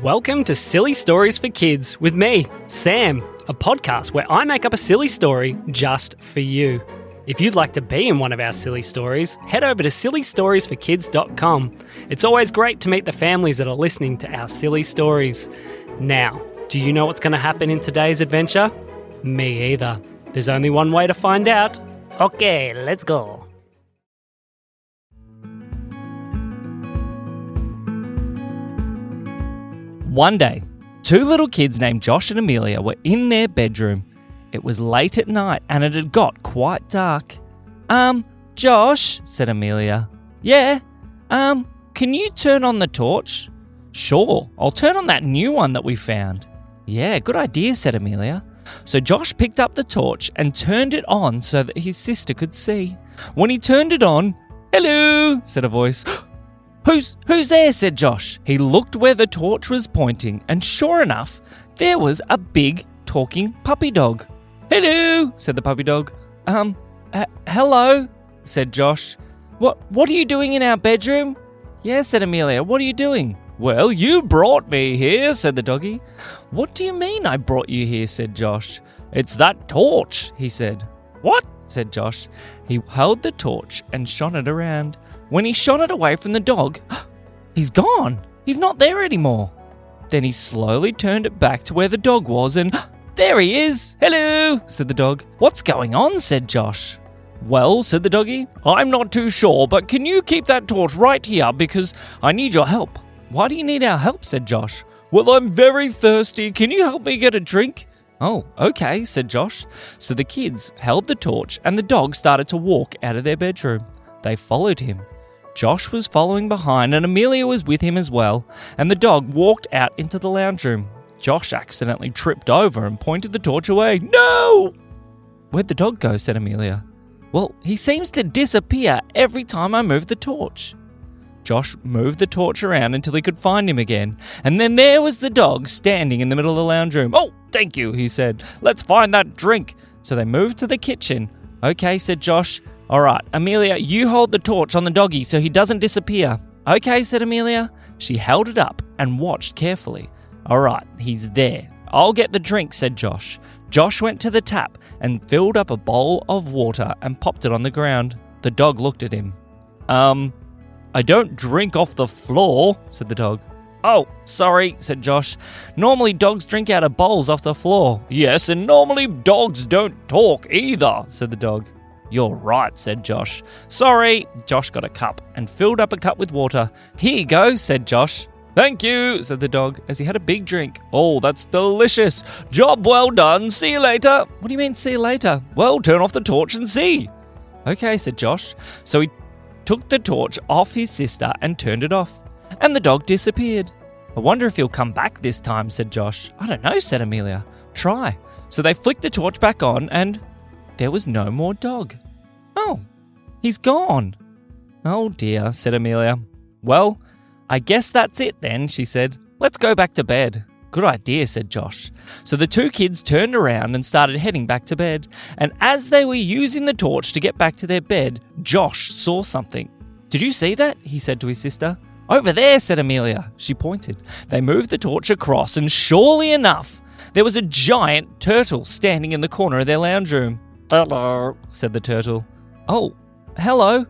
Welcome to Silly Stories for Kids with me, Sam, a podcast where I make up a silly story just for you. If you'd like to be in one of our silly stories, head over to sillystoriesforkids.com. It's always great to meet the families that are listening to our silly stories. Now, do you know what's going to happen in today's adventure? Me either. There's only one way to find out. Okay, let's go. One day, two little kids named Josh and Amelia were in their bedroom. It was late at night and it had got quite dark. Um, Josh, said Amelia. Yeah, um, can you turn on the torch? Sure, I'll turn on that new one that we found. Yeah, good idea, said Amelia. So Josh picked up the torch and turned it on so that his sister could see. When he turned it on, hello, said a voice. Who's who's there? said Josh. He looked where the torch was pointing, and sure enough, there was a big talking puppy dog. Hello, said the puppy dog. Um, hello, said Josh. What what are you doing in our bedroom? Yeah, said Amelia. What are you doing? Well, you brought me here, said the doggy. What do you mean I brought you here? said Josh. It's that torch, he said. What? said Josh. He held the torch and shone it around. When he shot it away from the dog, he's gone. He's not there anymore. Then he slowly turned it back to where the dog was and there he is. Hello, said the dog. What's going on? said Josh. Well, said the doggy, I'm not too sure, but can you keep that torch right here because I need your help? Why do you need our help? said Josh. Well, I'm very thirsty. Can you help me get a drink? Oh, okay, said Josh. So the kids held the torch and the dog started to walk out of their bedroom. They followed him. Josh was following behind and Amelia was with him as well, and the dog walked out into the lounge room. Josh accidentally tripped over and pointed the torch away. No! Where'd the dog go? said Amelia. Well, he seems to disappear every time I move the torch. Josh moved the torch around until he could find him again, and then there was the dog standing in the middle of the lounge room. Oh, thank you, he said. Let's find that drink. So they moved to the kitchen. Okay, said Josh. All right, Amelia, you hold the torch on the doggy so he doesn't disappear. Okay, said Amelia. She held it up and watched carefully. All right, he's there. I'll get the drink, said Josh. Josh went to the tap and filled up a bowl of water and popped it on the ground. The dog looked at him. Um, I don't drink off the floor, said the dog. Oh, sorry, said Josh. Normally dogs drink out of bowls off the floor. Yes, and normally dogs don't talk either, said the dog. You're right, said Josh. Sorry. Josh got a cup and filled up a cup with water. Here you go, said Josh. Thank you, said the dog as he had a big drink. Oh, that's delicious. Job well done. See you later. What do you mean, see you later? Well, turn off the torch and see. Okay, said Josh. So he took the torch off his sister and turned it off. And the dog disappeared. I wonder if he'll come back this time, said Josh. I don't know, said Amelia. Try. So they flicked the torch back on and there was no more dog. Oh, he's gone. Oh dear, said Amelia. Well, I guess that's it then, she said. Let's go back to bed. Good idea, said Josh. So the two kids turned around and started heading back to bed. And as they were using the torch to get back to their bed, Josh saw something. Did you see that? he said to his sister. Over there, said Amelia. She pointed. They moved the torch across, and surely enough, there was a giant turtle standing in the corner of their lounge room. Hello, said the turtle. Oh, hello.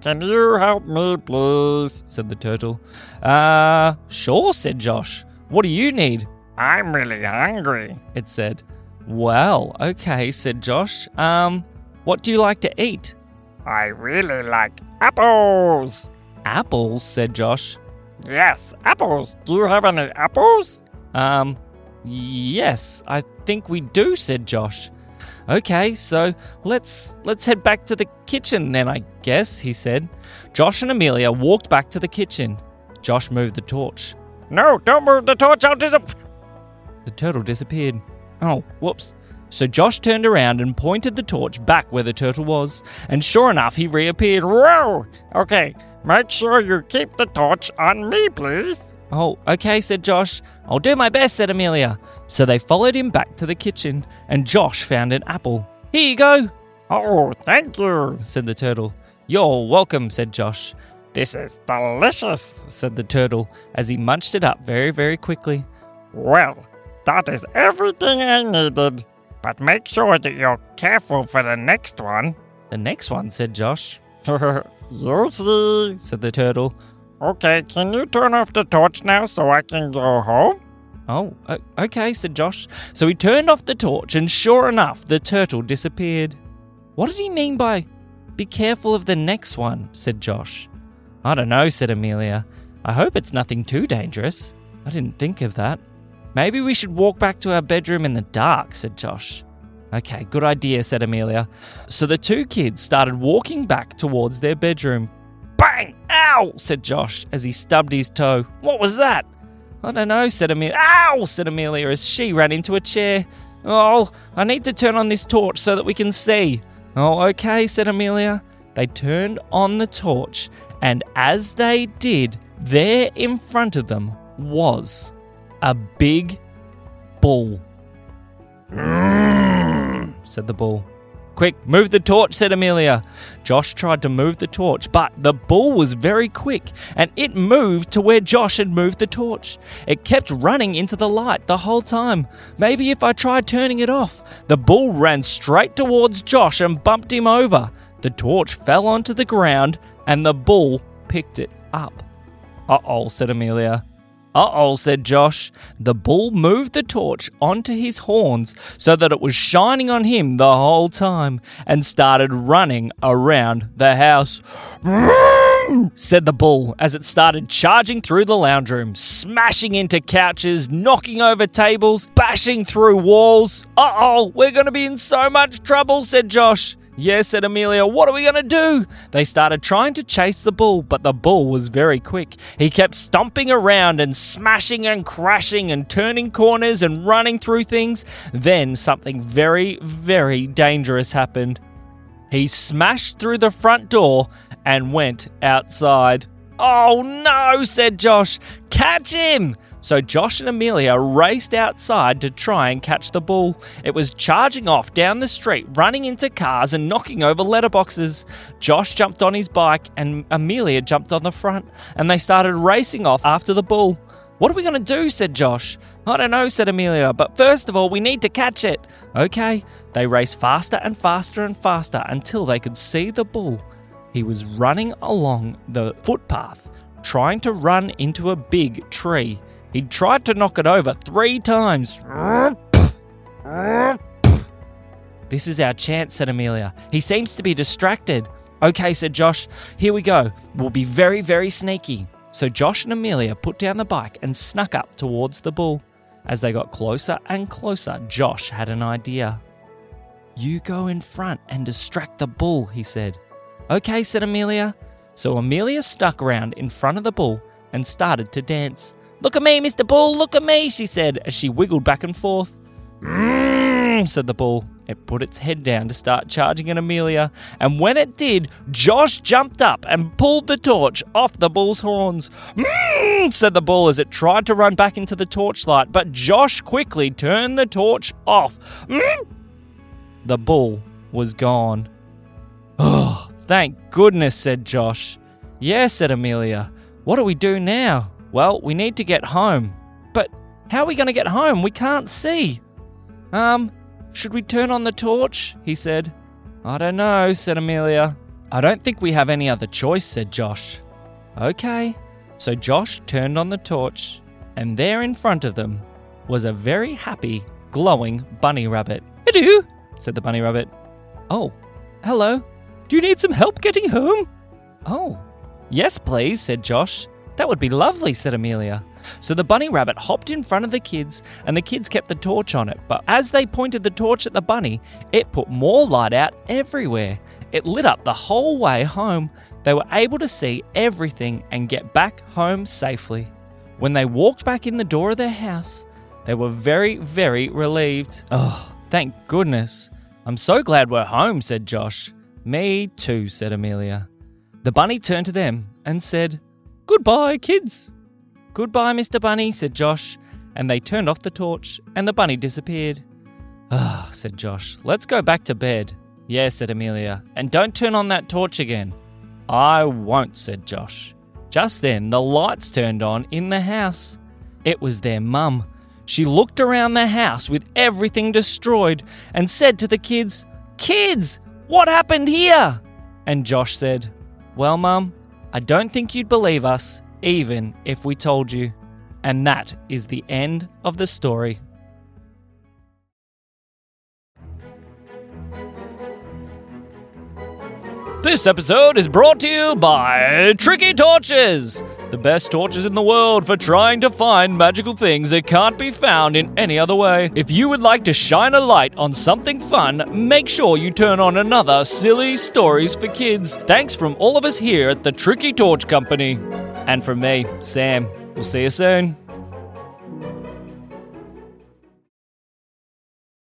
Can you help me, please? said the turtle. Uh, sure, said Josh. What do you need? I'm really hungry, it said. Well, okay, said Josh. Um, what do you like to eat? I really like apples. Apples, said Josh. Yes, apples. Do you have any apples? Um, yes, I think we do, said Josh. Okay, so let's let's head back to the kitchen then, I guess, he said. Josh and Amelia walked back to the kitchen. Josh moved the torch. No, don't move the torch, I'll disappear. The turtle disappeared. Oh, whoops. So Josh turned around and pointed the torch back where the turtle was, and sure enough, he reappeared. Whoa! Okay, make sure you keep the torch on me, please. Oh, okay, said Josh. I'll do my best, said Amelia. So they followed him back to the kitchen, and Josh found an apple. Here you go. Oh, thank you, said the turtle. You're welcome, said Josh. This is delicious, said the turtle as he munched it up very, very quickly. Well, that is everything I needed. But make sure that you're careful for the next one. The next one, said Josh. you see, said the turtle. Okay, can you turn off the torch now so I can go home? Oh, okay, said Josh. So he turned off the torch, and sure enough, the turtle disappeared. What did he mean by be careful of the next one? said Josh. I don't know, said Amelia. I hope it's nothing too dangerous. I didn't think of that. Maybe we should walk back to our bedroom in the dark, said Josh. Okay, good idea, said Amelia. So the two kids started walking back towards their bedroom. Bang! Ow! said Josh as he stubbed his toe. What was that? I don't know, said Amelia. Ow! said Amelia as she ran into a chair. Oh, I need to turn on this torch so that we can see. Oh, okay, said Amelia. They turned on the torch, and as they did, there in front of them was a big bull. Mm, said the bull. Quick, move the torch, said Amelia. Josh tried to move the torch, but the bull was very quick and it moved to where Josh had moved the torch. It kept running into the light the whole time. Maybe if I tried turning it off. The bull ran straight towards Josh and bumped him over. The torch fell onto the ground and the bull picked it up. Uh oh, said Amelia. Uh oh, said Josh. The bull moved the torch onto his horns so that it was shining on him the whole time and started running around the house. said the bull as it started charging through the lounge room, smashing into couches, knocking over tables, bashing through walls. Uh oh, we're going to be in so much trouble, said Josh. Yes, said Amelia, what are we going to do? They started trying to chase the bull, but the bull was very quick. He kept stomping around and smashing and crashing and turning corners and running through things. Then something very, very dangerous happened. He smashed through the front door and went outside. Oh no, said Josh. Catch him! So Josh and Amelia raced outside to try and catch the bull. It was charging off down the street, running into cars and knocking over letterboxes. Josh jumped on his bike and Amelia jumped on the front, and they started racing off after the bull. What are we going to do? said Josh. I don't know, said Amelia, but first of all, we need to catch it. Okay. They raced faster and faster and faster until they could see the bull. He was running along the footpath, trying to run into a big tree. He tried to knock it over three times. This is our chance, said Amelia. He seems to be distracted. Okay, said Josh. Here we go. We'll be very, very sneaky. So Josh and Amelia put down the bike and snuck up towards the bull. As they got closer and closer, Josh had an idea. You go in front and distract the bull, he said. Okay, said Amelia. So Amelia stuck around in front of the bull and started to dance. Look at me, Mr. Bull, look at me, she said as she wiggled back and forth. Mmm, said the bull. It put its head down to start charging at Amelia, and when it did, Josh jumped up and pulled the torch off the bull's horns. Mmm, said the bull as it tried to run back into the torchlight, but Josh quickly turned the torch off. Mmm. The bull was gone. Oh, thank goodness, said Josh. Yes, yeah, said Amelia. What do we do now? Well, we need to get home. But how are we going to get home? We can't see. Um, should we turn on the torch? He said. I don't know, said Amelia. I don't think we have any other choice, said Josh. Okay. So Josh turned on the torch, and there in front of them was a very happy, glowing bunny rabbit. Hello, said the bunny rabbit. Oh, hello. Do you need some help getting home? Oh, yes, please, said Josh. That would be lovely, said Amelia. So the bunny rabbit hopped in front of the kids, and the kids kept the torch on it. But as they pointed the torch at the bunny, it put more light out everywhere. It lit up the whole way home. They were able to see everything and get back home safely. When they walked back in the door of their house, they were very, very relieved. Oh, thank goodness. I'm so glad we're home, said Josh. Me too, said Amelia. The bunny turned to them and said, Goodbye, kids. Goodbye, Mr. Bunny, said Josh, and they turned off the torch, and the bunny disappeared. Ah, said Josh, let's go back to bed. Yes, said Amelia, and don't turn on that torch again. I won't, said Josh. Just then, the lights turned on in the house. It was their mum. She looked around the house with everything destroyed and said to the kids, Kids, what happened here? And Josh said, Well, mum, I don't think you'd believe us, even if we told you. And that is the end of the story. This episode is brought to you by Tricky Torches, the best torches in the world for trying to find magical things that can't be found in any other way. If you would like to shine a light on something fun, make sure you turn on another Silly Stories for Kids. Thanks from all of us here at the Tricky Torch Company. And from me, Sam. We'll see you soon.